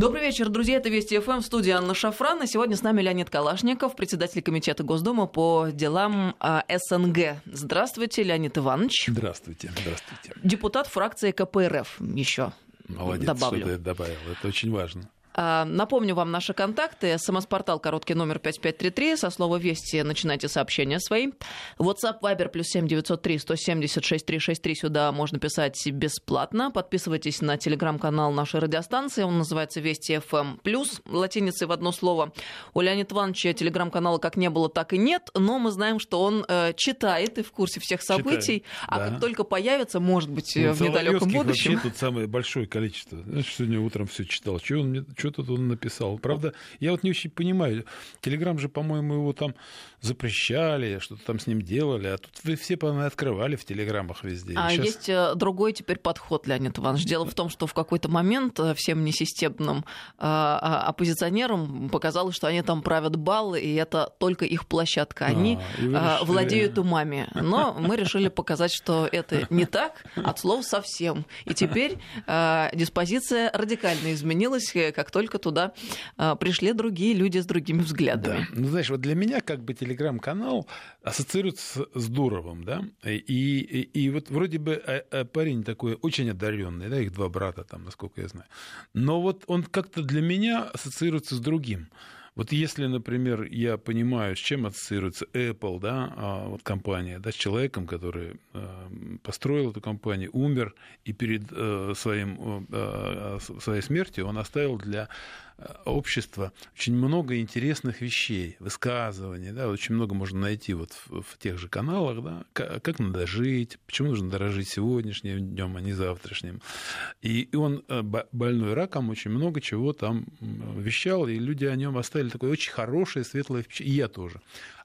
Добрый вечер, друзья. Это Вести ФМ в студии Анна Шафран. И сегодня с нами Леонид Калашников, председатель Комитета Госдумы по делам а, СНГ. Здравствуйте, Леонид Иванович. Здравствуйте. Здравствуйте. Депутат фракции КПРФ еще Молодец, добавлю. что ты добавил. Это очень важно. А, напомню вам наши контакты. СМС-портал короткий номер 5533. Со слова «Вести» начинайте сообщения свои. WhatsApp Viber плюс 7903 176 363. Сюда можно писать бесплатно. Подписывайтесь на телеграм-канал нашей радиостанции. Он называется «Вести FM+,» плюс латиницей в одно слово. У Леонида Ивановича телеграм-канала как не было, так и нет. Но мы знаем, что он э, читает и в курсе всех событий. Читает, а да. как только появится, может быть, Ну, в недалеком будущем. Вообще тут самое большое количество. Знаешь, сегодня утром все читал. Что, он мне, что тут он написал? Правда, я вот не очень понимаю. Телеграм же, по-моему, его там запрещали, что-то там с ним делали. А тут вы все, по-моему, открывали в телеграммах везде. А щас- есть э, другой теперь подход, Леонид Иванович. Дело в том, что в какой-то момент э, всем несистемным э, а, оппозиционерам показалось, что они там правят баллы, и это только их площадка. Они А, э, решили- владеют умами. Но мы решили показать, что это не так, от слов совсем. И теперь диспозиция радикально изменилась, как только туда пришли другие люди с другими взглядами. Да. Ну, знаешь, вот для меня как бы телеграм-канал ассоциируется с Дуровым, да, и, и, и вот вроде бы э, э, парень такой очень одаренный, да, их два брата там, насколько я знаю, но вот он как-то для меня ассоциируется с другим. Вот если, например, я понимаю, с чем ассоциируется Apple, да, а, вот компания, да, с человеком, который э, построил эту компанию, умер, и перед своим, своей смертью он оставил для общества очень много интересных вещей, высказываний, да, очень много можно найти вот в, в тех же каналах, да, как, как надо жить, почему нужно дорожить сегодняшним днем, а не завтрашним. И, и он э, бо- больной раком очень много чего там вещал, и люди о нем оставили такое очень хорошее, светлое впечатление, и я тоже.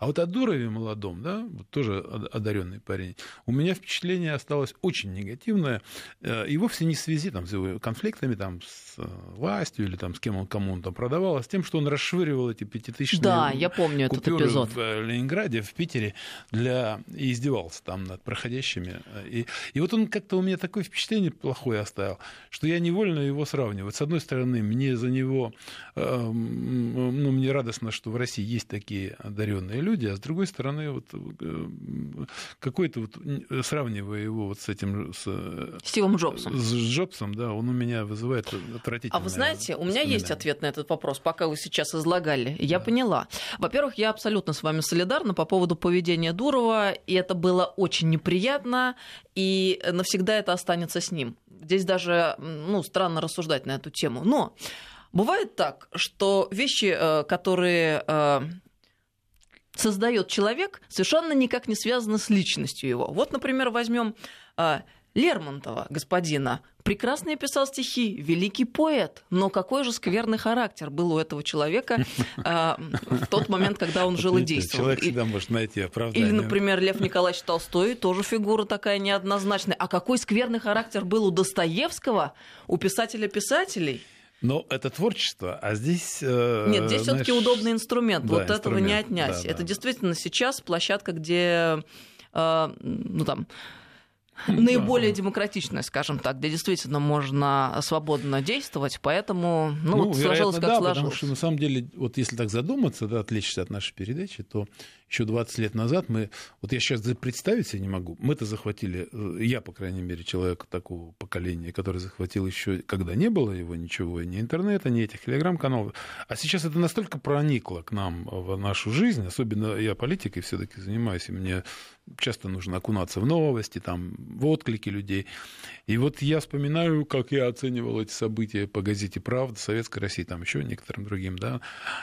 А вот о Дурове молодом, да, вот тоже одаренный парень, у меня впечатление осталось очень негативное, э, и вовсе не в связи там, с его конфликтами там, с э, властью или там, с кем он кому он там продавал, а с тем, что он расшвыривал эти пятитысячные Да, я помню этот эпизод. в э, Ленинграде, в Питере, для... и издевался там над проходящими. И, и вот он как-то у меня такое впечатление плохое оставил, что я невольно его сравниваю. С одной стороны, мне за него, ну, мне радостно, что в России есть такие одаренные люди, а с другой стороны, вот э, какой-то вот, н- сравнивая его вот с этим, с, э, Стивом Джобсом. с Джобсом, да, он у меня вызывает отвратительное А вы знаете, у меня есть ответ на этот вопрос, пока вы сейчас излагали. Я поняла. Во-первых, я абсолютно с вами солидарна по поводу поведения Дурова, и это было очень неприятно, и навсегда это останется с ним. Здесь даже, ну, странно рассуждать на эту тему. Но бывает так, что вещи, э, которые э, создает человек, совершенно никак не связаны с личностью его. Вот, например, возьмем э, Лермонтова, господина. Прекрасно писал стихи, великий поэт, но какой же скверный характер был у этого человека э, в тот момент, когда он жил и действовал. Человек всегда может найти оправдание. или, например, Лев Николаевич Толстой, тоже фигура такая неоднозначная. А какой скверный характер был у Достоевского, у писателя писателей? Но это творчество, а здесь... э, Нет, здесь все-таки удобный инструмент. да, вот этого не инструмент, отнять. да, это да. действительно сейчас площадка, где э, ну там наиболее демократичная, скажем так, где действительно можно свободно действовать, поэтому ну, вот сложилось вероятно, как да, сложилось. потому что на самом деле, вот если так задуматься, да, отвлечься от нашей передачи, то еще 20 лет назад мы, вот я сейчас представить себе не могу, мы-то захватили, э, я, по крайней мере, человек такого поколения, который захватил еще, когда не было его ничего, ни интернета, ни этих телеграм-каналов, а сейчас это настолько проникло к нам в нашу жизнь, особенно я политикой все-таки занимаюсь, и мне часто нужно окунаться в новости, там, в отклики людей. И вот я вспоминаю, как я оценивал эти события по газете «Правда», «Советской России», там еще некоторым другим, да,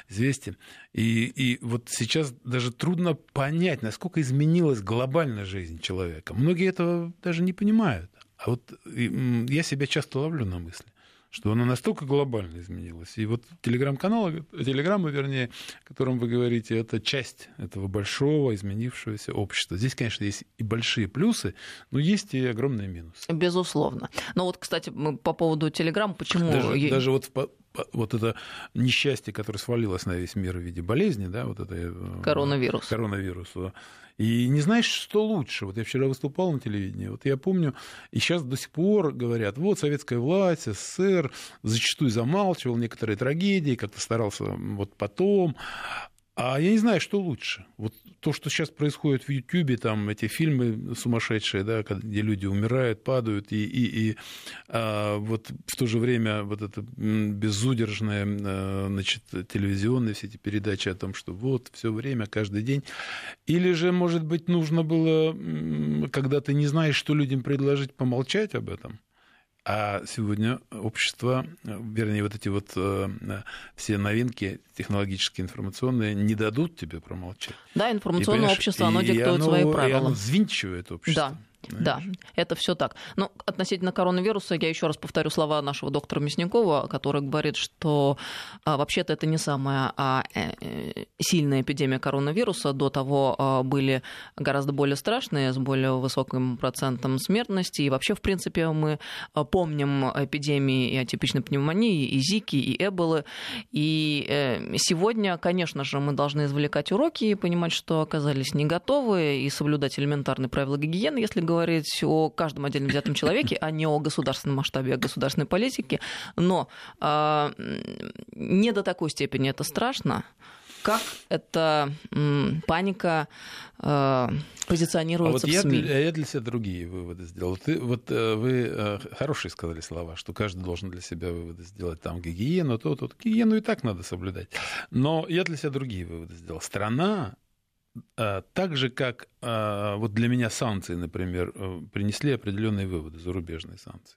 «Известиям». И, и вот сейчас даже трудно понять, насколько изменилась глобальная жизнь человека. Многие этого даже не понимают. А вот я себя часто ловлю на мысли, что она настолько глобально изменилась. И вот телеграм-каналы, телеграммы, вернее, о котором вы говорите, это часть этого большого изменившегося общества. Здесь, конечно, есть и большие плюсы, но есть и огромные минусы. Безусловно. Но вот, кстати, мы по поводу Телеграма, почему... Даже, даже вот в вот это несчастье, которое свалилось на весь мир в виде болезни, да, вот это... Э, коронавирус. Коронавирус, И не знаешь, что лучше. Вот я вчера выступал на телевидении, вот я помню, и сейчас до сих пор говорят, вот советская власть, СССР зачастую замалчивал некоторые трагедии, как-то старался вот потом, а я не знаю, что лучше. Вот то, что сейчас происходит в Ютьюбе, там эти фильмы сумасшедшие, да, где люди умирают, падают, и, и, и а, вот в то же время вот это безудержное, а, значит, телевизионные все эти передачи о том, что вот все время, каждый день. Или же, может быть, нужно было, когда ты не знаешь, что людям предложить, помолчать об этом? А сегодня общество, вернее, вот эти вот э, все новинки технологические, информационные не дадут тебе промолчать. Да, информационное и, общество, оно диктует оно, свои правила. И оно взвинчивает общество. Да. Да, это все так. Но относительно коронавируса я еще раз повторю слова нашего доктора Мясникова, который говорит, что а, вообще-то это не самая а, э, сильная эпидемия коронавируса. До того а, были гораздо более страшные, с более высоким процентом смертности. И вообще, в принципе, мы а, помним эпидемии и атипичной пневмонии, и Зики, и Эболы. И э, сегодня, конечно же, мы должны извлекать уроки и понимать, что оказались не готовы, и соблюдать элементарные правила гигиены, если говорить о каждом отдельно взятом человеке, а не о государственном масштабе, о государственной политике. Но э, не до такой степени это страшно, как эта паника э, позиционируется а вот в СМИ? Я, я для себя другие выводы сделал. Ты, вот э, вы э, хорошие сказали слова, что каждый должен для себя выводы сделать. Там гигиену, то, то. Гигиену и так надо соблюдать. Но я для себя другие выводы сделал. Страна так же, как а, вот для меня санкции, например, э, принесли определенные выводы, зарубежные санкции.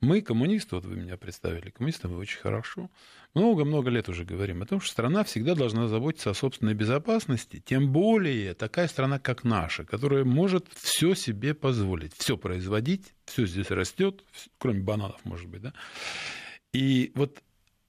Мы, коммунисты, вот вы меня представили, коммунисты вы очень хорошо, много-много лет уже говорим о том, что страна всегда должна заботиться о собственной безопасности, тем более такая страна, как наша, которая может все себе позволить, все производить, все здесь растет, кроме бананов, может быть, да. И вот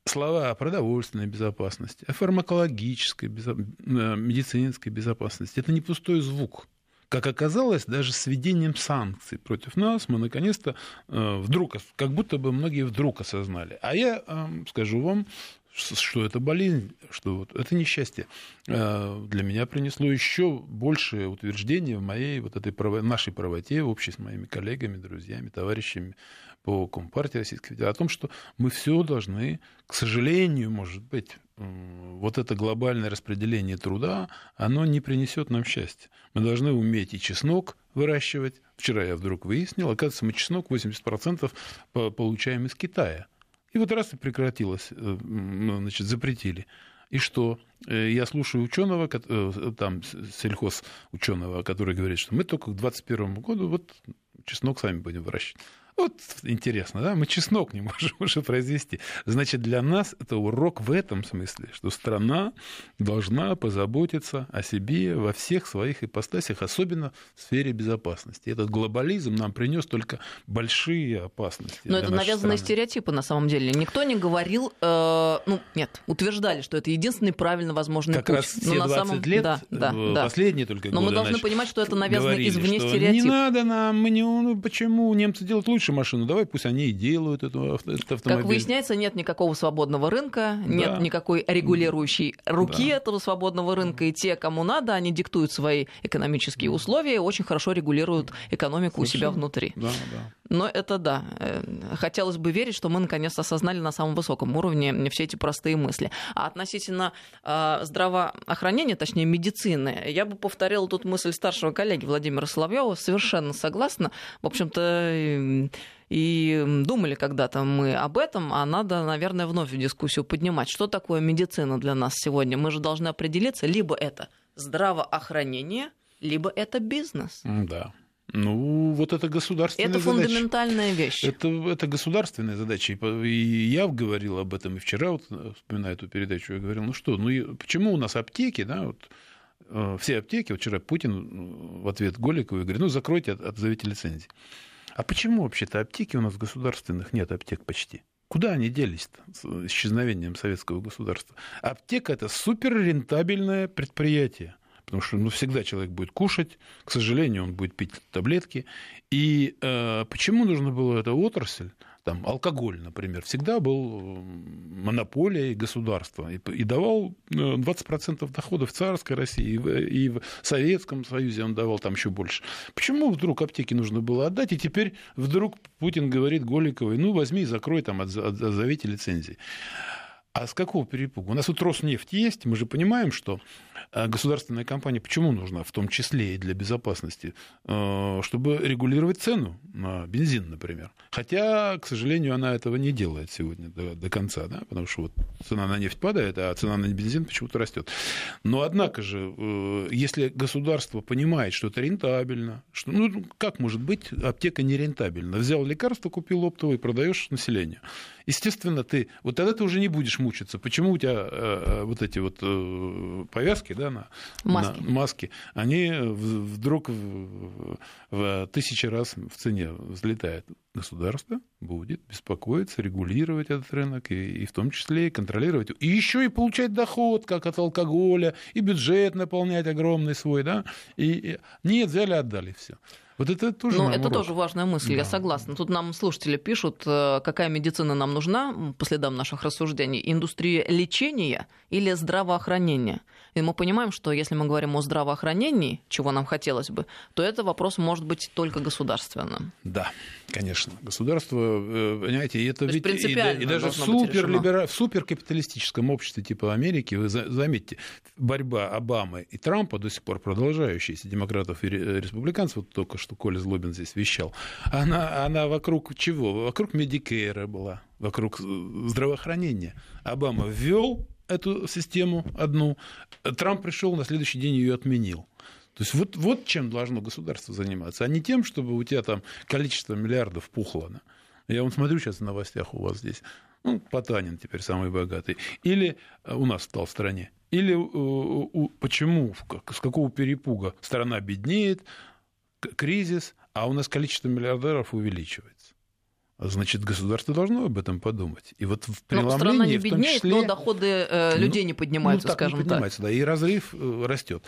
слова о продовольственной безопасности, о фармакологической, безо... Э, медицинской безопасности. Это не пустой звук. Как оказалось, даже с введением санкций против нас мы наконец-то э, вдруг, как будто бы многие вдруг осознали. А я э, скажу вам, что это болезнь, что вот это несчастье для меня принесло еще большее утверждение в моей вот этой право, нашей правоте в общей с моими коллегами, друзьями, товарищами по Компартии Российской Федерации, о том, что мы все должны, к сожалению, может быть, вот это глобальное распределение труда, оно не принесет нам счастья. Мы должны уметь и чеснок выращивать. Вчера я вдруг выяснил, оказывается, мы чеснок 80% получаем из Китая. И вот раз и прекратилось, э, значит, запретили. И что? Э, я слушаю ученого, э, там сельхоз ученого, который говорит, что мы только к 2021 году вот чеснок сами будем выращивать. Вот интересно, да, мы чеснок не можем уже произвести. Значит, для нас это урок в этом смысле, что страна должна позаботиться о себе во всех своих ипостасях, особенно в сфере безопасности. Этот глобализм нам принес только большие опасности. Но это навязанные страны. стереотипы на самом деле. Никто не говорил, э, ну нет, утверждали, что это единственный правильно возможный как путь. Раз все Но 20 на самом... лет, да, да, да. последние только Но мы должны понимать, что это навязано извне стереотип. Не надо нам, мы не, ну, почему немцы делают лучше лучше машину, давай пусть они и делают эту, этот автомобиль. Как выясняется, нет никакого свободного рынка, да. нет никакой регулирующей руки да. этого свободного рынка, и те, кому надо, они диктуют свои экономические условия, очень хорошо регулируют экономику Совершенно. у себя внутри. Да, да. Но это да. Э, хотелось бы верить, что мы наконец осознали на самом высоком уровне все эти простые мысли. А относительно э, здравоохранения, точнее медицины, я бы повторила тут мысль старшего коллеги Владимира Соловьева. Совершенно согласна. В общем-то, и думали когда-то мы об этом, а надо, наверное, вновь дискуссию поднимать. Что такое медицина для нас сегодня? Мы же должны определиться, либо это здравоохранение, либо это бизнес. Да. Ну, вот это государственная это задача. Это фундаментальная вещь. Это, это государственная задача. И я говорил об этом и вчера, вот, вспоминая эту передачу, я говорил, ну что, ну почему у нас аптеки, да, вот, э, все аптеки, вот вчера Путин э, в ответ Голикову говорит, ну, закройте, отзовите лицензии. А почему вообще-то аптеки у нас государственных нет аптек почти? Куда они делись с исчезновением советского государства? Аптека – это суперрентабельное предприятие. Потому что ну, всегда человек будет кушать, к сожалению, он будет пить таблетки. И э, почему нужно было эту отрасль там, алкоголь, например, всегда был монополией государства и, и давал 20% э, доходов в царской России, и в, и в Советском Союзе он давал там еще больше. Почему вдруг аптеки нужно было отдать, и теперь вдруг Путин говорит Голиковой, ну, возьми закрой там, отзовите лицензии. А с какого перепуга? У нас тут Роснефть есть, мы же понимаем, что э, государственная компания почему нужна, в том числе и для безопасности, э, чтобы регулировать цену на бензин, например. Хотя, к сожалению, она этого не делает сегодня до, до конца, да? потому что вот цена на нефть падает, а цена на бензин почему-то растет. Но однако же, э, если государство понимает, что это рентабельно, что, ну, как может быть аптека нерентабельна? Взял лекарство, купил оптовое и продаешь населению. Естественно, ты вот тогда ты уже не будешь мучиться. Почему у тебя э, э вот эти вот э, повязки, да, на маски, на маски они вдруг в, в тысячи раз в цене взлетают? Государство будет беспокоиться, регулировать этот рынок, и, и в том числе и контролировать. И еще и получать доход, как от алкоголя, и бюджет наполнять огромный свой, да. И, и нет, взяли, отдали все. Вот это тоже Ну, это урок. тоже важная мысль, да. я согласна. Тут нам слушатели пишут, э, какая медицина нам нужна, по следам наших рассуждений, индустрия лечения или здравоохранения. И мы понимаем, что если мы говорим о здравоохранении, чего нам хотелось бы, то это вопрос может быть только государственным. Да, конечно. Государство, э, понимаете, это ведь и, и даже в, супер, в суперкапиталистическом обществе типа Америки, вы заметьте, борьба Обамы и Трампа до сих пор продолжающаяся, демократов и республиканцев, вот только что Коля Злобин здесь вещал, она, она вокруг чего? Вокруг Medicare а была, вокруг э, здравоохранения. Обама ввел эту систему одну. Трамп пришел, на следующий день ее отменил. То есть вот, вот чем должно государство заниматься, а не тем, чтобы у тебя там количество миллиардов пухло. Я вот смотрю сейчас в новостях у вас здесь. Ну, Потанин теперь самый богатый. Или э, у нас стал в стране. Или э, почему, с какого перепуга страна беднеет, кризис, а у нас количество миллиардеров увеличивается. Значит, государство должно об этом подумать. И вот в преломлении, но страна не беднеет, числе, но доходы э, ну, людей ну, не поднимаются, ну, так скажем не поднимаются, так. Да, и разрыв э, растет.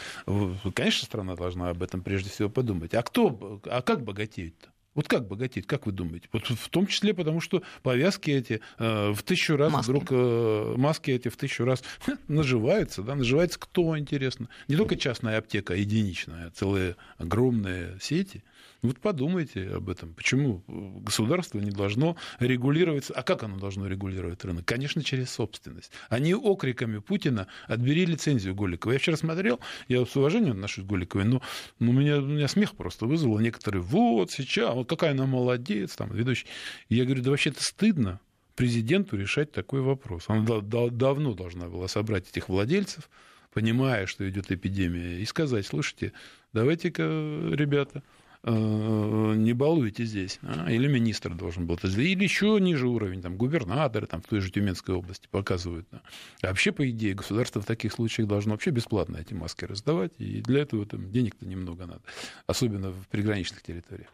Конечно, страна должна об этом прежде всего подумать. А кто, а как богатеют-то? Вот как богатеть, как вы думаете? Вот в том числе потому, что повязки эти э, в тысячу раз маски. вдруг э, маски эти в тысячу раз наживаются, да, наживается кто, интересно. Не только частная аптека единичная, а целые огромные сети – вот подумайте об этом. Почему государство не должно регулировать... А как оно должно регулировать рынок? Конечно, через собственность. Они окриками Путина «отбери лицензию Голикова». Я вчера смотрел, я с уважением отношусь к Голиковой, но, у, меня, у меня смех просто вызвало. Некоторые «вот сейчас, вот какая она молодец», там, ведущий. Я говорю, да вообще это стыдно президенту решать такой вопрос. Она давно должна была собрать этих владельцев, понимая, что идет эпидемия, и сказать, слушайте, давайте-ка, ребята, Э, не балуйте здесь. А? Или министр должен был это сделать. Или еще ниже уровень, там, губернаторы там, в той же Тюменской области показывают. Да. А вообще, по идее, государство в таких случаях должно вообще бесплатно эти маски раздавать. И для этого там, денег-то немного надо. Особенно в приграничных территориях.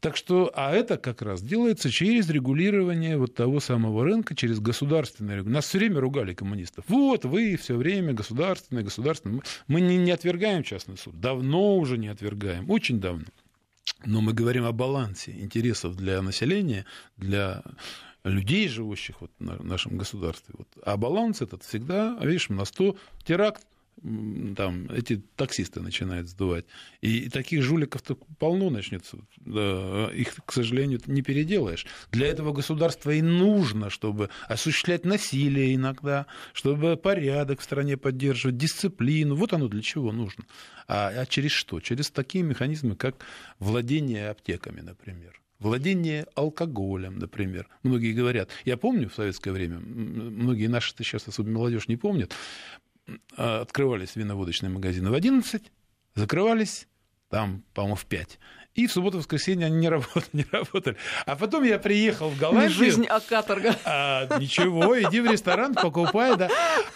Так что, а это как раз делается через регулирование вот того самого рынка, через государственное регулирование. Нас все время ругали коммунистов. Вот вы все время государственное, государственное. Мы не, не отвергаем частный суд. Давно уже не отвергаем. Очень давно. Но мы говорим о балансе интересов для населения, для людей, живущих вот в нашем государстве. Вот. А баланс этот всегда, видишь, на 100 теракт, там эти таксисты начинают сдувать. И таких жуликов-то полно начнется. Их, к сожалению, не переделаешь. Для этого государство и нужно, чтобы осуществлять насилие иногда, чтобы порядок в стране поддерживать, дисциплину. Вот оно для чего нужно. А, а через что? Через такие механизмы, как владение аптеками, например владение алкоголем, например. Многие говорят, я помню в советское время, многие наши сейчас, особенно молодежь, не помнят, открывались виноводочные магазины в 11, закрывались там, по-моему, в 5. И в субботу воскресенье они не работали, не работали. А потом я приехал в Голландию. Не жизнь, а каторга. А, ничего, иди в ресторан, покупай, да.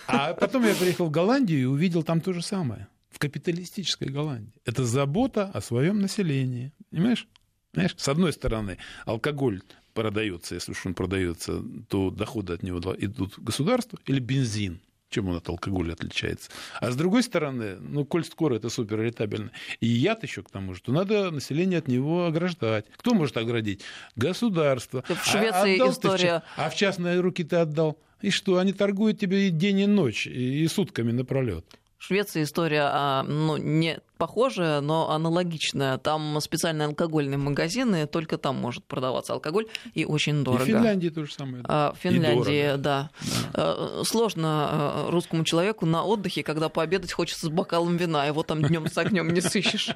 А потом я приехал в Голландию и увидел там то же самое. В капиталистической Голландии. Это забота о своем населении. Понимаешь? Понимаешь? С одной стороны, алкоголь продается, если уж он продается, то доходы от него идут государству, или бензин Чем он от алкоголя отличается? А с другой стороны, ну, коль скоро это суперрентабельно, и яд еще к тому же, то надо население от него ограждать. Кто может оградить? Государство. В Швеции а история... Ты, а в частные руки ты отдал. И что, они торгуют тебе и день, и ночь, и сутками напролет. В Швеции история а, ну, не похожая, но аналогичная. Там специальные алкогольные магазины, только там может продаваться алкоголь, и очень дорого. И в Финляндии то же самое. Да. В Финляндии, да. да. Сложно э, русскому человеку на отдыхе, когда пообедать хочется с бокалом вина, его там днем с огнем не сыщешь.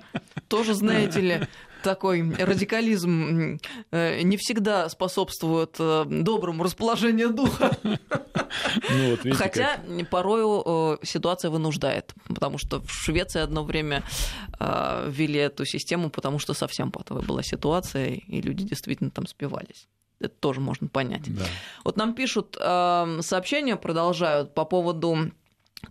Тоже, знаете ли, такой радикализм э, не всегда способствует э, доброму расположению духа. Ну, вот, видите, Хотя как... порою ситуация вынуждает, потому что в Швеции одно время ввели эту систему, потому что совсем патовая была ситуация, и люди действительно там спивались это тоже можно понять. Да. Вот нам пишут э, сообщения, продолжают по поводу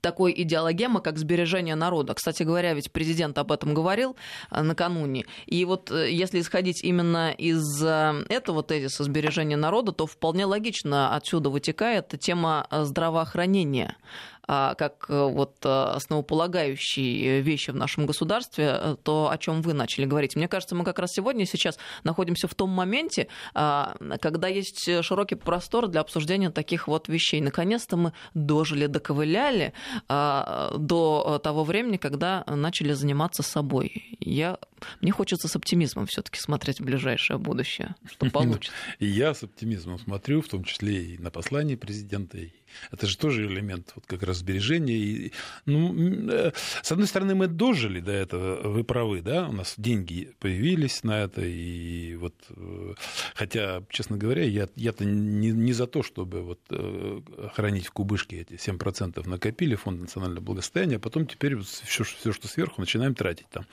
такой идеологемы, как сбережение народа. Кстати говоря, ведь президент об этом говорил э, накануне. И вот э, если исходить именно из э, этого тезиса сбережения народа, то вполне логично отсюда вытекает тема здравоохранения. А, как э, вот э, основополагающие вещи в нашем государстве, то, о чем вы начали говорить. Мне кажется, мы как раз сегодня сейчас находимся в том моменте, а, когда есть широкий простор для обсуждения таких вот вещей. Наконец-то мы дожили, доковыляли а, до того времени, когда начали заниматься собой. Я, мне хочется с оптимизмом все-таки смотреть в ближайшее будущее, что получится. И я с оптимизмом смотрю, в том числе и на послание президента, это же тоже элемент вот как раз сбережения. И, ну, э, с одной стороны, мы дожили до этого, вы правы, да, у нас деньги появились на это, и вот, э, хотя, честно говоря, я, я-то не, не за то, чтобы вот э, хранить в кубышке эти 7% накопили, фонд национального благосостояния, а потом теперь все, все, что сверху, начинаем тратить там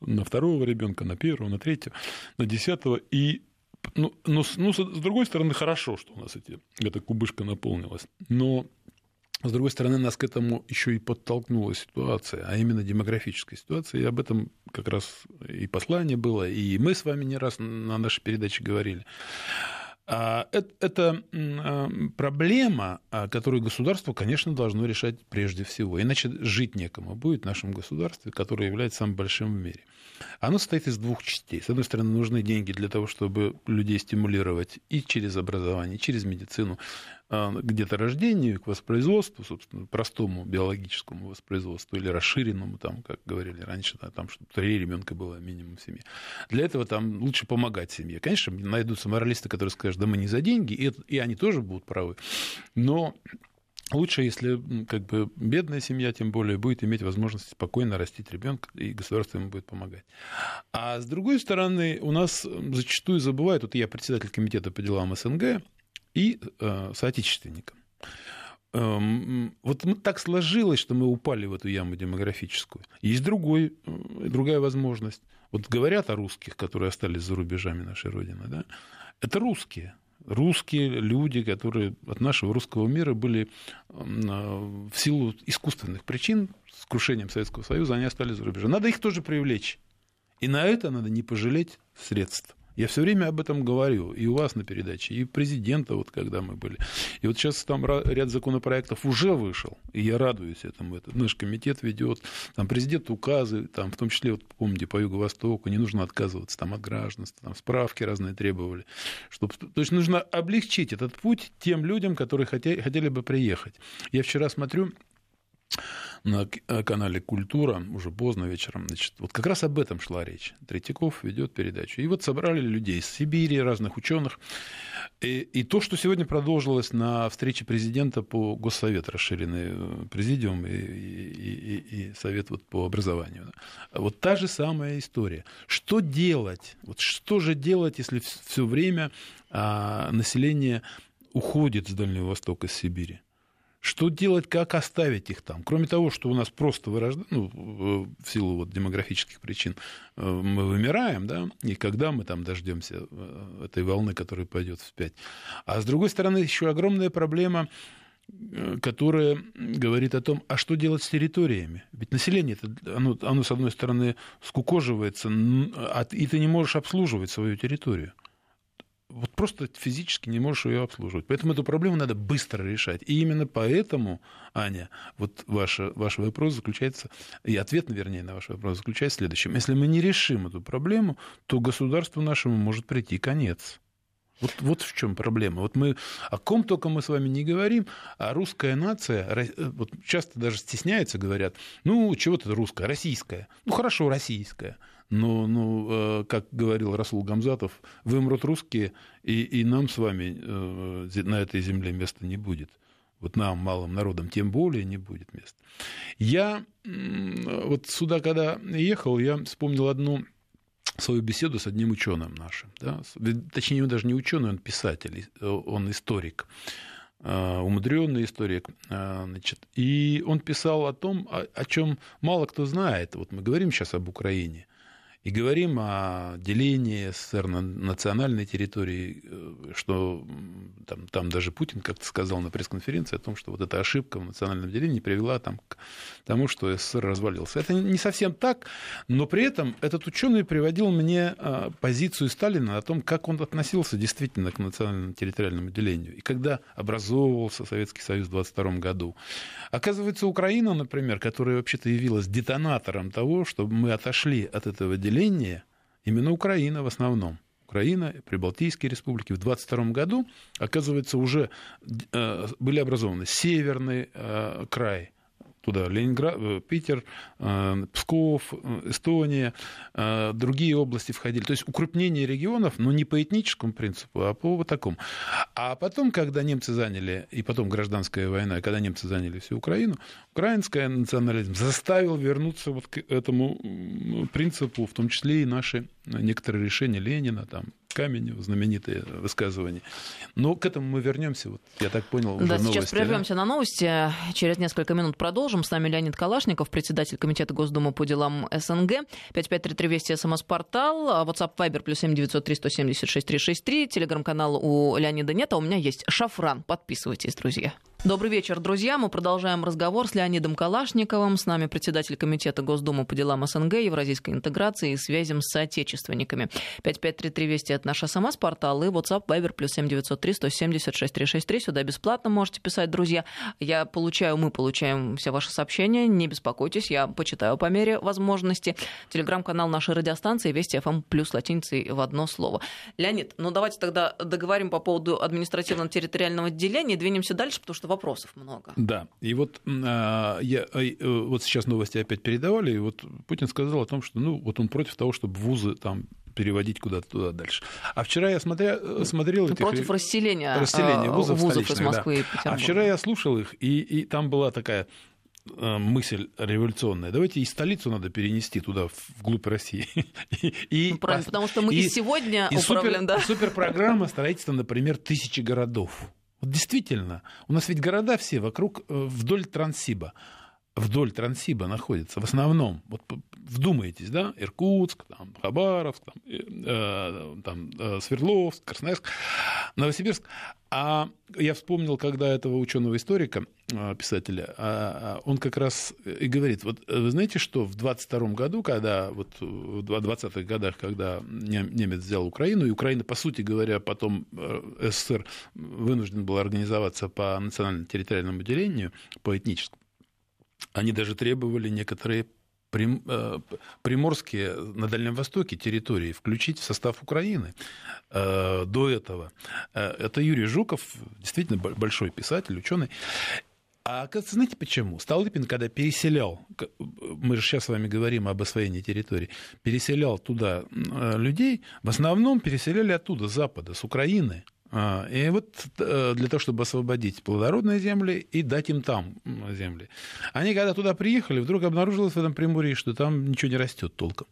на второго ребенка, на первого, на третьего, на десятого, и ну, ну, ну, с другой стороны, хорошо, что у нас эти, эта кубышка наполнилась. Но с другой стороны, нас к этому еще и подтолкнула ситуация, а именно демографическая ситуация. И об этом как раз и послание было, и мы с вами не раз на нашей передаче говорили. А, это а, проблема, а, которую государство, конечно, должно решать прежде всего. Иначе жить некому будет в нашем государстве, которое является самым большим в мире. Оно состоит из двух частей. С одной стороны, нужны деньги для того, чтобы людей стимулировать и через образование, и через медицину к деторождению, к воспроизводству, собственно, простому биологическому воспроизводству или расширенному, там, как говорили раньше, да, там, чтобы три ребенка было минимум в семье. Для этого там лучше помогать семье. Конечно, найдутся моралисты, которые скажут, да мы не за деньги, и, и они тоже будут правы. Но Лучше, если как бы бедная семья, тем более, будет иметь возможность спокойно растить ребенка, и государство ему будет помогать. А с другой стороны, у нас зачастую забывают, вот я председатель комитета по делам СНГ, и э, соотечественникам. Эм, вот так сложилось, что мы упали в эту яму демографическую. Есть другой, э, другая возможность. Вот говорят о русских, которые остались за рубежами нашей Родины. Да? Это русские. Русские люди, которые от нашего русского мира были э, в силу искусственных причин, с крушением Советского Союза, они остались за рубежом. Надо их тоже привлечь. И на это надо не пожалеть средств. Я все время об этом говорю, и у вас на передаче, и президента, вот когда мы были. И вот сейчас там ряд законопроектов уже вышел, и я радуюсь этому. Это наш комитет ведет, там президент указы, там, в том числе, вот помните, по Юго-Востоку, не нужно отказываться там, от гражданства, там справки разные требовали. Чтобы... То есть нужно облегчить этот путь тем людям, которые хотели, хотели бы приехать. Я вчера смотрю, на э, канале «Культура», уже поздно вечером, значит, вот как раз об этом шла речь. Третьяков ведет передачу. И вот собрали людей из Сибири, разных ученых. И, и то, что сегодня продолжилось на встрече президента по Госсовет, расширенный э, президиум и, и, и, и Совет вот по образованию. Вот та же самая история. Что делать? Вот что же делать, если все время а, население уходит с Дальнего Востока, с Сибири? Что делать, как оставить их там? Кроме того, что у нас просто вырождается, ну, в силу вот демографических причин э, мы вымираем, да, и когда мы там дождемся э, этой волны, которая пойдет вспять. А с другой стороны, еще огромная проблема э, которая говорит о том, а что делать с территориями. Ведь население, оно, оно с одной стороны, скукоживается, и ты не можешь обслуживать свою территорию. Вот просто физически не можешь ее обслуживать. Поэтому эту проблему надо быстро решать. И именно поэтому, Аня, вот ваш, ваш вопрос заключается, и ответ, вернее, на ваш вопрос заключается в следующем. Если мы не решим эту проблему, то государству нашему может прийти конец. Вот, вот в чем проблема. Вот мы о ком только мы с вами не говорим, а русская нация, э, вот часто даже стесняются, говорят, ну, чего-то русская, российская. Ну, хорошо, российская. Но, ну, э, как говорил Расул Гамзатов, вымрут русские, и, и нам с вами э, на этой земле места не будет. Вот нам, малым народам, тем более не будет места. Я вот сюда, когда ехал, я вспомнил одну свою беседу с одним ученым нашим. Да? Точнее, он даже не ученый, он писатель, он историк э, умудренный историк, значит, и он писал о том, о, о чем мало кто знает. Вот мы говорим сейчас об Украине, и говорим о делении СССР на национальной территории, э, что там, там даже Путин как-то сказал на пресс-конференции о том, что вот эта ошибка в национальном делении привела там, к тому, что СССР развалился. Это не совсем так, но при этом этот ученый приводил мне а, позицию Сталина о том, как он относился действительно к национальному территориальному делению. И когда образовывался Советский Союз в 1922 году. Оказывается, Украина, например, которая вообще-то явилась детонатором того, чтобы мы отошли от этого деления, население именно Украина в основном. Украина, Прибалтийские республики. В 22 году, оказывается, уже э, были образованы Северный э, край, туда Ленинград, э, Питер, э, Псков, э, Эстония, другие области входили. То есть укрупнение регионов, но не по этническому принципу, а по вот такому. А потом, когда немцы заняли, и потом гражданская война, когда немцы заняли всю Украину, украинский национализм заставил вернуться вот к этому принципу, в том числе и наши некоторые решения Ленина, там, Каменев, знаменитые высказывания. Но к этому мы вернемся. Вот, я так понял, уже Да, новости, сейчас прервемся да? на новости. Через несколько минут продолжим. С нами Леонид Калашников, председатель Комитета Госдумы по делам СНГ. 5533 Вести, СМС-портал, WhatsApp Viber, плюс 7903 176 363. Телеграм-канал у Леонида нет, а у меня есть Шафран. Подписывайтесь, друзья. Добрый вечер, друзья. Мы продолжаем разговор с Леонидом Калашниковым. С нами председатель Комитета Госдумы по делам СНГ, евразийской интеграции и связям с соотечественниками. 5533 Вести – это наш СМС-портал и WhatsApp Viber плюс 7903 176 363. Сюда бесплатно можете писать, друзья. Я получаю, мы получаем все ваши сообщения. Не беспокойтесь, я почитаю по мере возможности. Телеграм-канал нашей радиостанции Вести ФМ плюс латиницей в одно слово. Леонид, ну давайте тогда договорим по поводу административно-территориального отделения. Двинемся дальше, потому что вопросов много. Да, и вот а, я, а, э, вот сейчас новости опять передавали, и вот Путин сказал о том, что ну, вот он против того, чтобы вузы там переводить куда-то туда дальше. А вчера я смотря, смотрел... Этих... Против расселения, расселения вузов, вузов из Москвы да. и Петербурга. А вчера я слушал их, и, и там была такая э, мысль революционная. Давайте и столицу надо перенести туда, вглубь России. И, ну, правильно, потому что мы и, и сегодня и управляем, супер, да. Суперпрограмма строительства, например, тысячи городов. Вот действительно, у нас ведь города все вокруг, э, вдоль Транссиба вдоль Транссиба находятся, в основном, вот вдумайтесь, да, Иркутск, там, Хабаровск, там, э, э там, э, Свердловск, Красноярск, Новосибирск. А я вспомнил, когда этого ученого историка, э, писателя, а, а, он как раз и говорит, вот вы знаете, что в 22 году, когда, вот в 20-х годах, когда немец взял Украину, и Украина, по сути говоря, потом СССР вынужден был организоваться по национально-территориальному делению, по этническому, они даже требовали некоторые э, приморские на Дальнем Востоке территории включить в состав Украины э, до этого. Э, это Юрий Жуков, действительно большой писатель, ученый. А знаете почему? Столыпин, когда переселял, мы же сейчас с вами говорим об освоении территории, переселял туда людей, в основном переселяли оттуда, с Запада, с Украины – и вот э, для того, чтобы освободить плодородные земли и дать им там земли. Они, когда туда приехали, вдруг обнаружилось в этом Приморье, что там ничего не растет толком.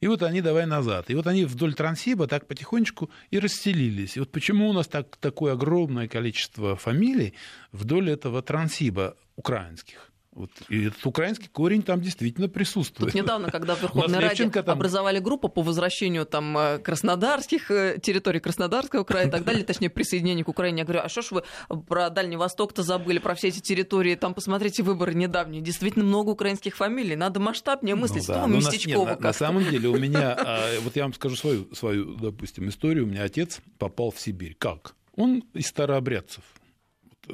И вот они давай назад. И вот они вдоль Транссиба так потихонечку и расселились. И вот почему у нас так, такое огромное количество фамилий вдоль этого Транссиба украинских. Вот. И этот украинский корень там действительно присутствует. Тут недавно, когда в Верховной Раде там... образовали группу по возвращению там э, краснодарских э, территорий Краснодарского края и так далее, точнее, присоединению к Украине, я говорю, а что ж вы про Дальний Восток-то забыли, про все эти территории, там посмотрите выборы недавние, действительно много украинских фамилий, надо масштабнее мыслить, ну, да. ну, местечково на, на самом деле у меня, а, вот я вам скажу свою, свою, допустим, историю, у меня отец попал в Сибирь. Как? Он из старообрядцев,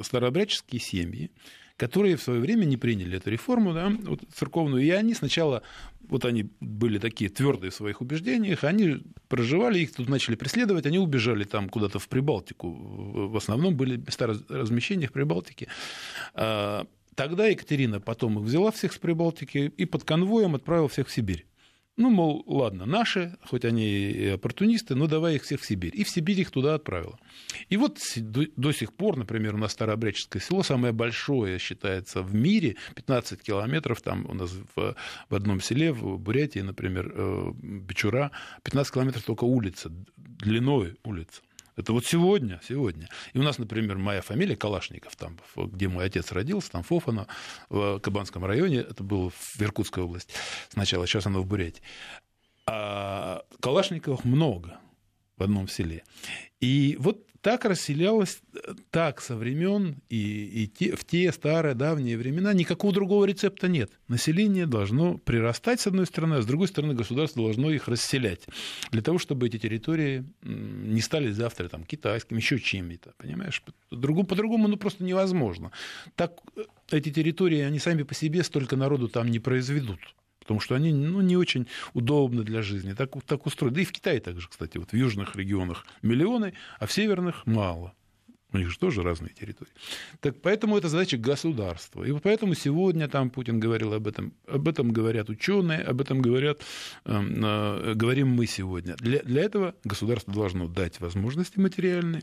старообрядческие семьи, которые в свое время не приняли эту реформу да, вот, церковную, и они сначала, вот они были такие твердые в своих убеждениях, они проживали, их тут начали преследовать, они убежали там куда-то в Прибалтику, в основном были места размещения в Прибалтике. А, тогда Екатерина потом их взяла всех с Прибалтики и под конвоем отправила всех в Сибирь. Ну, мол, ладно, наши, хоть они и оппортунисты, но давай их всех в Сибирь. И в Сибирь их туда отправила. И вот до, сих пор, например, у нас Старообрядческое село, самое большое считается в мире, 15 километров, там у нас в, в одном селе, в Бурятии, например, э, Бичура, 15 километров только улица, длиной улица. Это вот сегодня, сегодня. И у нас, например, моя фамилия Калашников, там, где мой отец родился, там Фофана, в Кабанском районе, это было в Иркутской области сначала, сейчас оно в Бурятии. А Калашниковых много в одном селе. И вот так расселялось, так со времен и, и те, в те старые давние времена никакого другого рецепта нет. Население должно прирастать, с одной стороны, а с другой стороны, государство должно их расселять. Для того, чтобы эти территории не стали завтра там, китайскими, еще чем-то. Понимаешь? По-другому ну, просто невозможно. Так э, эти территории, они сами по себе столько народу там не произведут потому что они ну, не очень удобны для жизни. Так, так устроены. Да и в Китае также, кстати, вот в южных регионах миллионы, а в северных мало. У них же тоже разные территории. Так поэтому это задача государства. И поэтому сегодня там Путин говорил об этом. Об этом говорят ученые, об этом говорят, э, э, говорим мы сегодня. Для, для этого государство должно дать возможности материальные,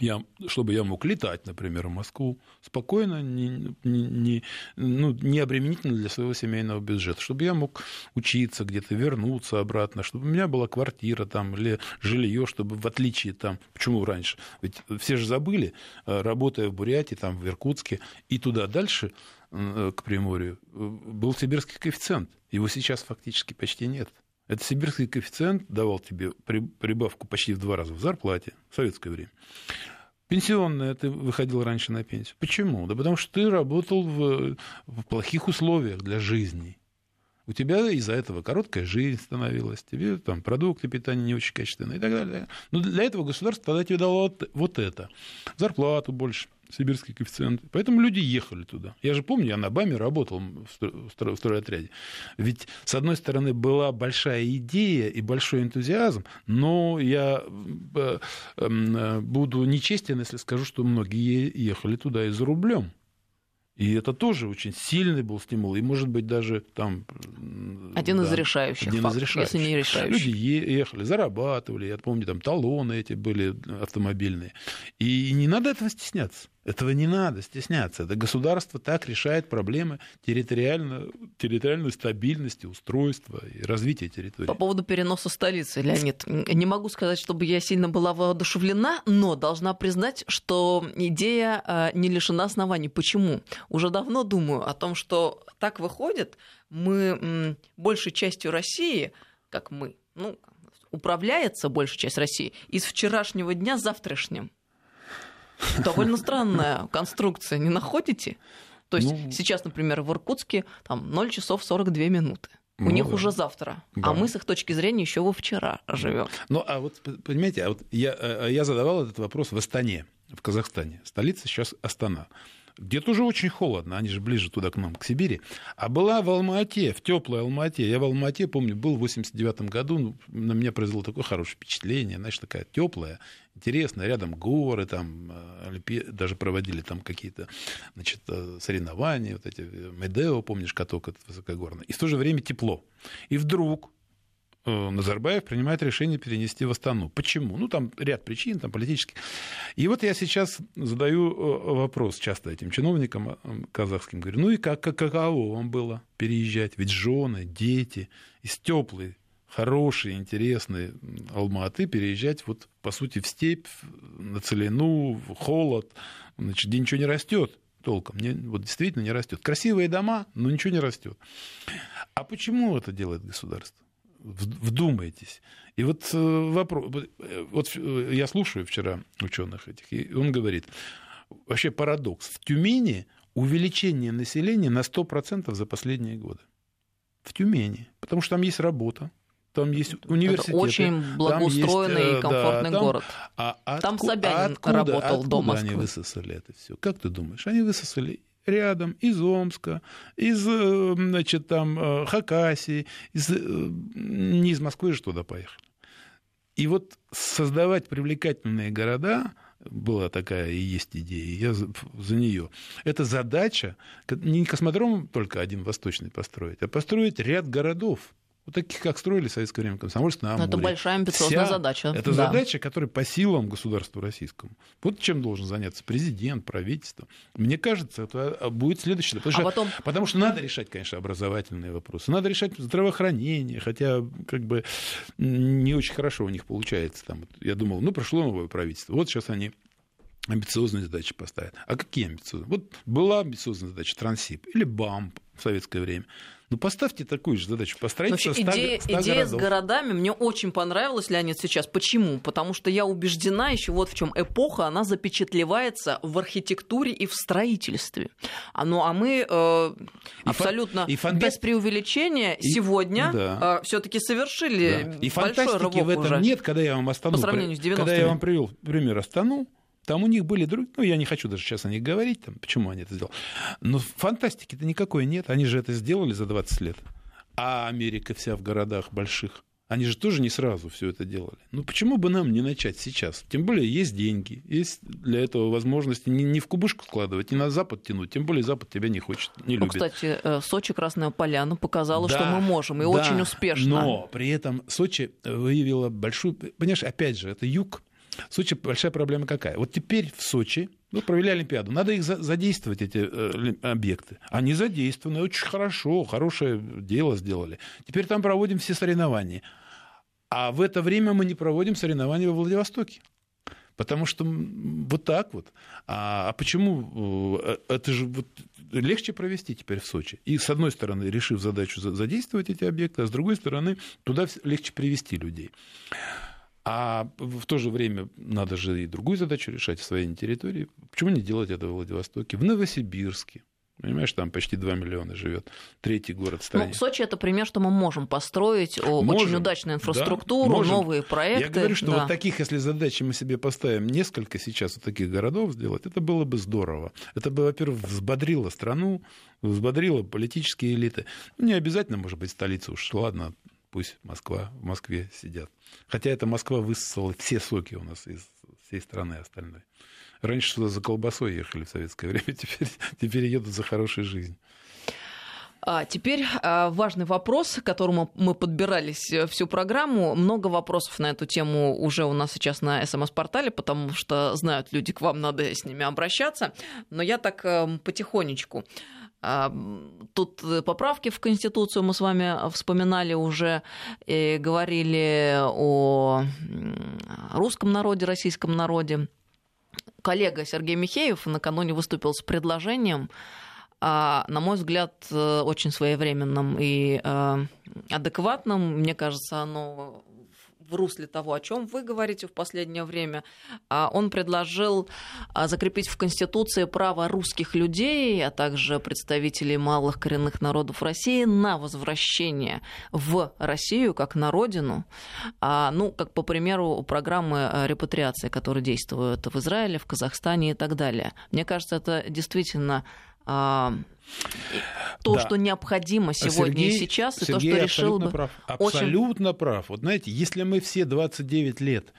я, чтобы я мог летать, например, в Москву спокойно, не, не, ну, не обременительно для своего семейного бюджета, чтобы я мог учиться где-то, вернуться обратно, чтобы у меня была квартира там или жилье, чтобы в отличие там, почему раньше, ведь все же забыли, э, работая в Бурятии, там, в Иркутске и туда дальше, э, к Приморью, э, был сибирский коэффициент. Его сейчас фактически почти нет. Это сибирский коэффициент давал тебе прибавку почти в два раза в зарплате в советское время. Пенсионная, ты выходил раньше на пенсию. Почему? Да потому что ты работал в, в плохих условиях для жизни. У тебя из-за этого короткая жизнь становилась, тебе там продукты питания не очень качественные и так далее. Но для этого государство тогда тебе дало вот, это. Зарплату больше, сибирский коэффициент. Поэтому люди ехали туда. Я же помню, я на БАМе работал в стройотряде. Ведь, с одной стороны, была большая идея и большой энтузиазм, но я э, эм, э, буду нечестен, если скажу, что многие ехали туда и за рублем. И это тоже очень сильный был стимул. И, может быть, даже там... Один да, из решающих один факт, из решающих. если не решающий. Люди ехали, зарабатывали. Я помню, там талоны эти были автомобильные. И не надо этого стесняться. Этого не надо стесняться. Это государство так решает проблемы территориально, территориальной стабильности, устройства и развития территории. По поводу переноса столицы, Леонид, не могу сказать, чтобы я сильно была воодушевлена, но должна признать, что идея а, не лишена оснований. Почему? Уже давно думаю о том, что так выходит, мы большей частью России, как мы, ну, управляется большая часть России из вчерашнего дня завтрашним. Довольно странная конструкция, не находите? То есть ну... сейчас, например, в Иркутске там 0 часов 42 минуты. У ну, них уже завтра, а да. а мы с их точки зрения еще во вчера живем. Ну, а вот понимаете, а вот я, э, я задавал этот вопрос в Астане, в Казахстане. Столица сейчас Астана где тоже очень холодно, они же ближе туда к нам, к Сибири. А была в Алма-Ате, в теплой Алма-Ате. Я в Алма-Ате, помню, был в 89 году, ну, на меня произвело такое хорошее впечатление, знаешь, такая теплая, интересная, рядом горы, там э, даже проводили там какие-то, значит, э, соревнования, вот эти, э, Медео, помнишь, каток этот высокогорный. И в то же время тепло. И вдруг Назарбаев принимает решение перенести в Астану. Почему? Ну, там ряд причин, там политических. И вот я сейчас задаю э, вопрос часто этим чиновникам э, казахским. Говорю, ну и как, каково вам было переезжать? Ведь жены, дети из теплой, хорошей, интересной Алматы переезжать вот, по сути, в степь, на целину, в холод, значит, где ничего не растет толком. Не, вот действительно не растет. Красивые дома, но ничего не растет. А почему это делает государство? Вдумайтесь. И вот э, вопрос, э, вот э, я слушаю вчера ученых этих, и он говорит, вообще парадокс. В Тюмени увеличение населения на 100% за последние годы. В Тюмени. Потому что там есть работа, там есть университеты. Это очень благоустроенный есть, и комфортный да, там, город. А, а там отку, Собянин откуда, работал откуда до Москвы. они высосали это все? Как ты думаешь? Они высосали рядом, из Омска, из, значит, там, Хакасии, из, не из Москвы же туда поехали. И вот создавать привлекательные города, была такая и есть идея, я за, за нее. Это задача не космодром только один восточный построить, а построить ряд городов, вот таких, как строили в советское время Комсомольск на Амуре. Это большая амбициозная Вся, задача. Это да. задача, которая по силам государству российскому. Вот чем должен заняться президент, правительство. Мне кажется, это а, будет следующее. Потому, а что, потом... потому что надо решать, конечно, образовательные вопросы. Надо решать здравоохранение, хотя как бы не очень хорошо у них получается. Там, я думал, ну, прошло новое правительство. Вот сейчас они амбициозные задачи поставят. А какие амбициозные? Вот была амбициозная задача Трансип или БАМП в советское время. Ну, поставьте такую же задачу. Построить Вообще, 100, идея, 100 идея городов. с городами мне очень понравилась, Леонид, сейчас. Почему? Потому что я убеждена еще вот в чем эпоха, она запечатлевается в архитектуре и в строительстве. А, ну, а мы э, и абсолютно и фанта... без преувеличения и... сегодня да. э, все-таки совершили да. и большой рывок в этом уже. нет, когда я вам Астану... По сравнению с 90-ми. Когда я вам привел пример Астану, там у них были другие, ну, я не хочу даже сейчас о них говорить, там, почему они это сделали. Но фантастики-то никакой нет, они же это сделали за 20 лет. А Америка вся в городах больших, они же тоже не сразу все это делали. Ну почему бы нам не начать сейчас? Тем более есть деньги, есть для этого возможности не, не в кубышку складывать, не на Запад тянуть. Тем более Запад тебя не хочет, не ну, любит. Кстати, э, Сочи Красная Поляна показала, да, что мы можем, и да, очень успешно. Но при этом Сочи выявила большую... Понимаешь, опять же, это юг, в Сочи большая проблема какая? Вот теперь в Сочи ну, провели Олимпиаду. Надо их задействовать, эти э, объекты. Они задействованы очень хорошо, хорошее дело сделали. Теперь там проводим все соревнования. А в это время мы не проводим соревнования во Владивостоке. Потому что вот так вот. А, а почему? Э, это же вот легче провести теперь в Сочи. И с одной стороны, решив задачу задействовать эти объекты, а с другой стороны, туда легче привести людей. А в то же время надо же и другую задачу решать в своей территории. Почему не делать это в Владивостоке, в Новосибирске? Понимаешь, там почти 2 миллиона живет, третий город в стране. Ну, Сочи это пример, что мы можем построить можем, очень удачную инфраструктуру, да, новые проекты. Я говорю, что да. вот таких, если задачи мы себе поставим несколько сейчас вот таких городов сделать, это было бы здорово. Это бы, во-первых, взбодрило страну, взбодрило политические элиты. Ну, не обязательно, может быть, столица уж, ладно, пусть Москва, в Москве сидят. Хотя эта Москва высосала все соки у нас из всей страны остальной. Раньше сюда за колбасой ехали в советское время, теперь, теперь едут за хорошей жизнью. А теперь а, важный вопрос, к которому мы подбирались э, всю программу. Много вопросов на эту тему уже у нас сейчас на СМС-портале, потому что знают люди, к вам надо с ними обращаться. Но я так эм, потихонечку. А, тут э, поправки в Конституцию мы с вами вспоминали уже, и говорили о русском народе, российском народе. Коллега Сергей Михеев накануне выступил с предложением, а, на мой взгляд, э, очень своевременным и э, адекватным. Мне кажется, оно в русле того, о чем вы говорите в последнее время, а, он предложил а, закрепить в Конституции право русских людей, а также представителей малых коренных народов России на возвращение в Россию как на родину, а, ну, как по примеру программы репатриации, которые действуют в Израиле, в Казахстане и так далее. Мне кажется, это действительно то, да. что необходимо сегодня Сергей, и сейчас, и Сергей то, что решил бы. Прав. Абсолютно очень... прав. Вот знаете, если мы все 29 лет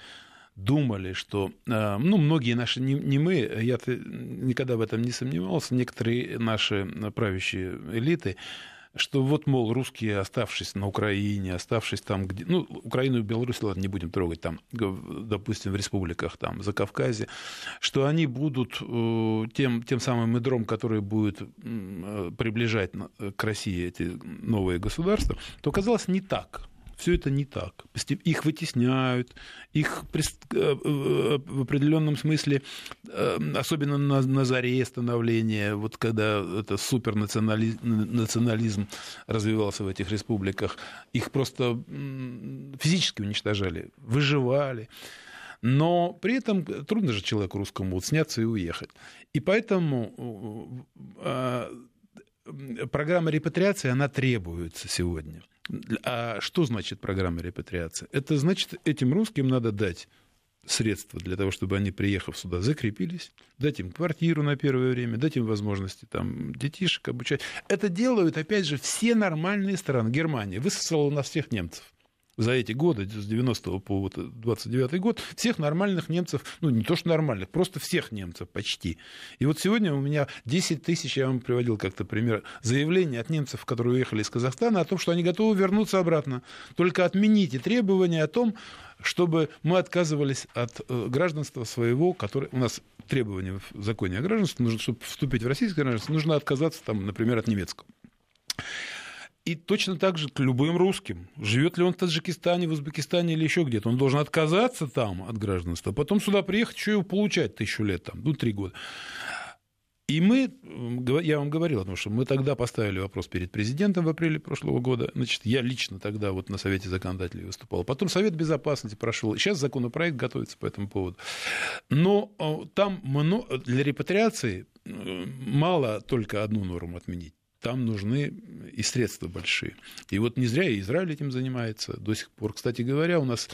думали, что, э, ну, многие наши, не, не мы, я никогда в этом не сомневался, некоторые наши правящие элиты что вот, мол, русские, оставшись на Украине, оставшись там, где... Ну, Украину и Беларусь, ладно, не будем трогать, там, допустим, в республиках, там, за Кавказе, что они будут э, тем, тем самым ядром, который будет э, приближать к России эти новые государства, то оказалось не так. Все это не так. Их вытесняют, их э, э, в определенном смысле, особенно на, на заре становления, вот когда это супернационализм развивался в этих республиках, их просто физически уничтожали, выживали. Но при этом трудно же человеку русскому вот сняться и уехать. И поэтому программа репатриации, она требуется сегодня. А что значит программа репатриации? Это значит, этим русским надо дать средства для того, чтобы они, приехав сюда, закрепились, дать им квартиру на первое время, дать им возможности там, детишек обучать. Это делают, опять же, все нормальные страны. Германия высосала у нас всех немцев за эти годы, с 90 по вот 29 год, всех нормальных немцев, ну, не то что нормальных, просто всех немцев почти. И вот сегодня у меня 10 тысяч, я вам приводил как-то пример, заявлений от немцев, которые уехали из Казахстана, о том, что они готовы вернуться обратно. Только отмените требования о том, чтобы мы отказывались от э, гражданства своего, которое у нас требования в законе о гражданстве, нужно, чтобы вступить в российское гражданство, нужно отказаться, там, например, от немецкого. И точно так же к любым русским. Живет ли он в Таджикистане, в Узбекистане или еще где-то, он должен отказаться там от гражданства, потом сюда приехать, еще его получать тысячу лет, там, ну, три года. И мы, я вам говорил о том, что мы тогда поставили вопрос перед президентом в апреле прошлого года. Значит, я лично тогда вот на Совете законодателей выступал. Потом Совет Безопасности прошел. Сейчас законопроект готовится по этому поводу. Но э, там для репатриации э, мало только одну норму отменить там нужны и средства большие. И вот не зря и Израиль этим занимается до сих пор. Кстати говоря, у нас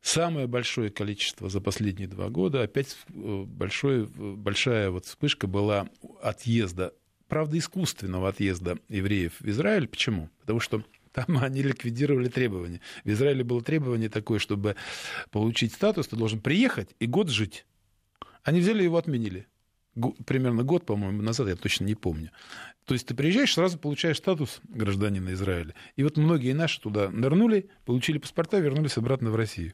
самое большое количество за последние два года, опять э, большое, большая вот вспышка была отъезда, правда, искусственного отъезда евреев в Израиль. Почему? Потому что там они ликвидировали требования. В Израиле было требование такое, чтобы получить статус, ты должен приехать и год жить. Они взяли его отменили примерно год, по-моему, назад, я точно не помню. То есть ты приезжаешь, сразу получаешь статус гражданина Израиля. И вот многие наши туда нырнули, получили паспорта, вернулись обратно в Россию.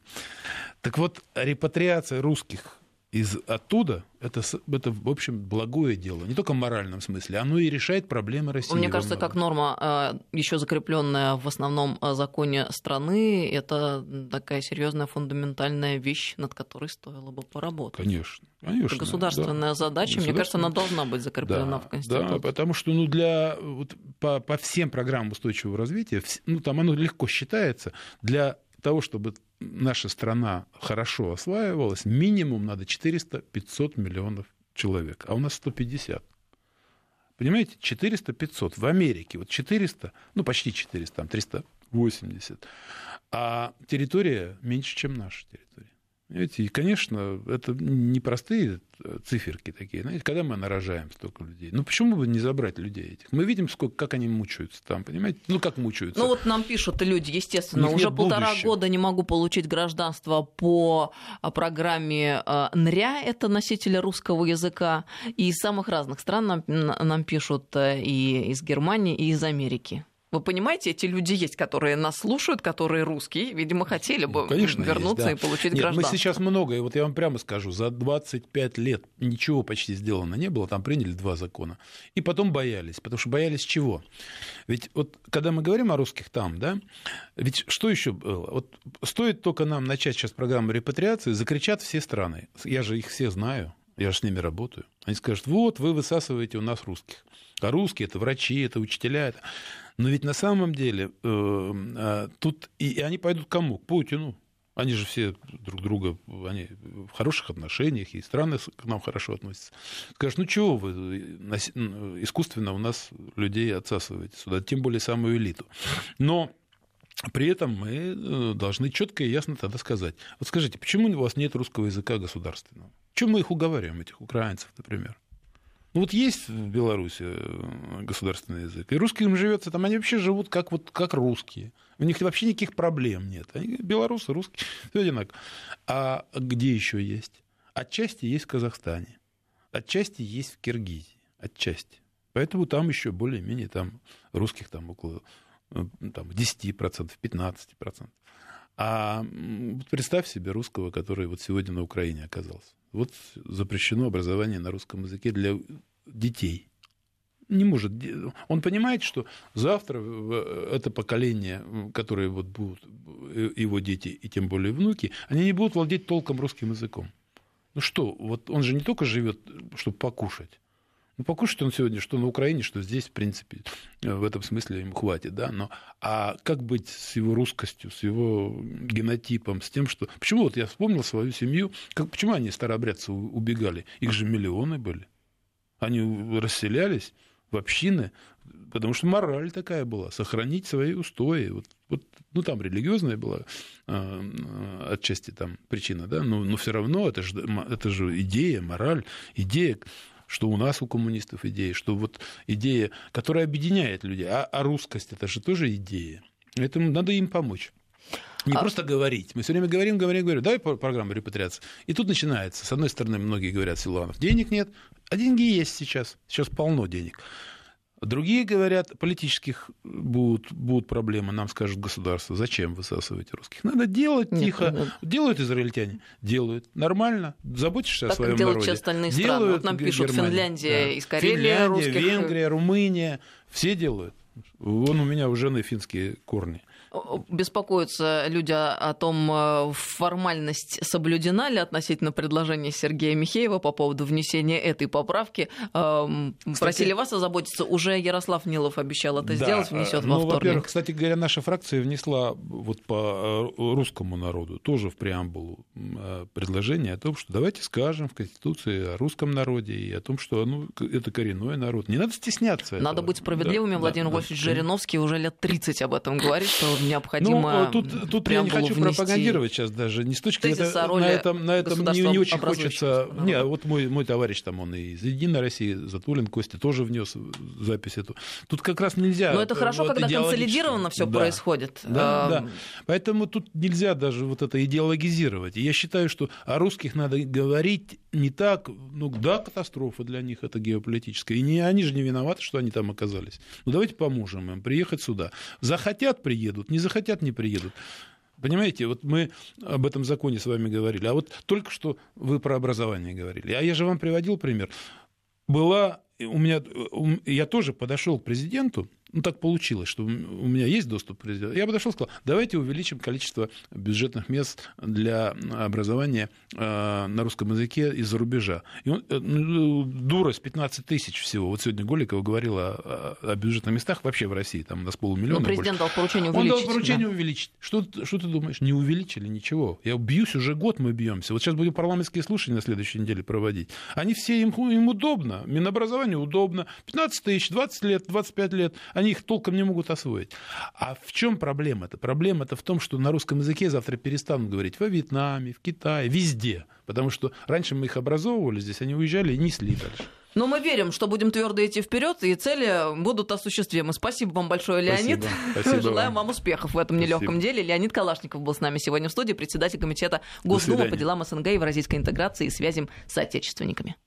Так вот, репатриация русских из оттуда, это, это, в общем, благое дело. Не только в моральном смысле, оно и решает проблемы России. Мне кажется, как норма, э, еще закрепленная в основном э, законе страны, это такая серьезная фундаментальная вещь, над которой стоило бы поработать. Конечно. конечно это государственная да. задача, мне кажется, она должна быть закреплена да, в Конституции. Да, потому что ну, для, вот, по, по всем программам устойчивого развития, ну, там оно легко считается, для того, чтобы наша страна хорошо осваивалась, минимум надо 400-500 миллионов человек, а у нас 150. Понимаете, 400-500 в Америке, вот 400, ну почти 400, там 380, а территория меньше, чем наша территория. Понимаете? И, конечно, это непростые циферки такие. Знаете, когда мы нарожаем столько людей? Ну, почему бы не забрать людей этих? Мы видим, сколько, как они мучаются там, понимаете? Ну, как мучаются. Ну, вот нам пишут люди, естественно, уже полтора будущего. года не могу получить гражданство по а, программе а, НРЯ, это носители русского языка. И из самых разных стран нам, нам пишут э, и из Германии, и из Америки. Вы понимаете, эти люди есть, которые нас слушают, которые русские, видимо, хотели бы ну, Конечно, вернуться есть, да. и получить Нет, гражданство. Мы сейчас много, и вот я вам прямо скажу, за 25 лет ничего почти сделано не было, там приняли два закона. И потом боялись, потому что боялись чего? Ведь вот когда мы говорим о русских там, да, ведь что еще было? Вот стоит только нам начать сейчас программу репатриации, закричат все страны. Я же их все знаю, я же с ними работаю. Они скажут, вот, вы высасываете у нас русских. А русские – это врачи, это учителя. Это... Но ведь на самом деле э, э, тут и, и они пойдут кому? К Путину. Они же все друг друга, они в хороших отношениях, и страны к нам хорошо относятся. Скажешь, ну чего вы искусственно у нас людей отсасываете сюда, тем более самую элиту. Но при этом мы э, должны четко и ясно тогда сказать. Вот скажите, почему у вас нет русского языка государственного? Чем мы их уговариваем, этих украинцев, например? Ну вот есть в Беларуси э, государственный язык, и русским живется там, они вообще живут как, вот, как русские. У них вообще никаких проблем нет. Они белорусы, русские, все одинаково. А где еще есть? Отчасти есть в Казахстане, отчасти есть в Киргизии, отчасти. Поэтому там еще более-менее там русских там около э, там, 10%, 15%. А представь себе русского, который вот сегодня на Украине оказался. Вот запрещено образование на русском языке для детей. не может. Он понимает, что завтра это поколение, которое вот будут его дети и тем более внуки, они не будут владеть толком русским языком. Ну что, вот он же не только живет, чтобы покушать. Ну, покушать он сегодня, что на Украине, что здесь, в принципе, в этом смысле ему хватит, да, но а как быть с его русскостью, с его генотипом, с тем, что... Почему вот я вспомнил свою семью, как, почему они, старообрядцы, убегали? Их же миллионы были. Они расселялись в общины, потому что мораль такая была, сохранить свои устои. Вот, вот, ну, там религиозная была э, отчасти там причина, да, но, но все равно это же, это же идея, мораль, идея что у нас у коммунистов идея, что вот идея, которая объединяет людей, а, а русскость это же тоже идея. Поэтому надо им помочь. Не а... просто говорить. Мы все время говорим, говорим, говорим. Давай программу репатриации. И тут начинается. С одной стороны, многие говорят, Силуанов, денег нет, а деньги есть сейчас. Сейчас полно денег. Другие говорят, политических будут, будут проблемы, нам скажут государство, зачем высасывать русских? Надо делать Нет, тихо. Нет. Делают израильтяне? Делают. Нормально. Заботишься так о своем делают народе? все остальные делают страны. Вот нам пишут Германия. Финляндия, да. из Карелии Финляндия, русских. Венгрия, Румыния. Все делают. Вон у меня у жены финские корни беспокоятся люди о том, э, формальность соблюдена ли относительно предложения Сергея Михеева по поводу внесения этой поправки. Эм, кстати, Просили вас озаботиться. Уже Ярослав Нилов обещал это да, сделать, внесет ну, во вторник. Во-первых, кстати говоря, наша фракция внесла вот по э, русскому народу тоже в преамбулу э, предложение о том, что давайте скажем в Конституции о русском народе и о том, что ну, это коренной народ. Не надо стесняться. Надо этого. быть справедливыми. Да, Владимир да, Вольфович да. Жириновский уже лет 30 об этом говорит, что необходимо. Ну, тут, тут я не хочу пропагандировать сейчас даже. Не с точки это, на этом, на этом не, не очень хочется. Не, вот мой, мой товарищ там, он из Единой России, Затулин Костя тоже внес запись эту. Тут как раз нельзя. Но это хорошо, вот, когда консолидированно все да. происходит. Да, а... да. Поэтому тут нельзя даже вот это идеологизировать. Я считаю, что о русских надо говорить не так, ну да, катастрофа для них это геополитическая. И не, они же не виноваты, что они там оказались. Ну давайте поможем им приехать сюда. Захотят, приедут, не захотят, не приедут. Понимаете, вот мы об этом законе с вами говорили, а вот только что вы про образование говорили. А я же вам приводил пример. Была у меня, я тоже подошел к президенту, ну, так получилось, что у меня есть доступ к президенту. Я подошел и сказал, давайте увеличим количество бюджетных мест для образования э, на русском языке из-за рубежа. И он, э, ну, дурость 15 тысяч всего. Вот сегодня Голикова говорила о, о бюджетных местах вообще в России, там у нас полумиллиона. Ну, президент больше. дал поручение увеличить. Он дал поручение да. увеличить. Что, что ты думаешь? Не увеличили ничего. Я бьюсь уже год, мы бьемся. Вот сейчас будем парламентские слушания на следующей неделе проводить. Они все, им, им удобно. Минобразование удобно. 15 тысяч, 20 лет, 25 лет они их толком не могут освоить. А в чем проблема-то? Проблема-то в том, что на русском языке завтра перестанут говорить во Вьетнаме, в Китае, везде. Потому что раньше мы их образовывали здесь, они уезжали и несли дальше. Но мы верим, что будем твердо идти вперед, и цели будут осуществимы. Спасибо вам большое, Леонид. Спасибо. Спасибо Желаем вам. успехов в этом нелегком деле. Леонид Калашников был с нами сегодня в студии, председатель комитета Госдумы по делам СНГ и евразийской интеграции и связям с отечественниками.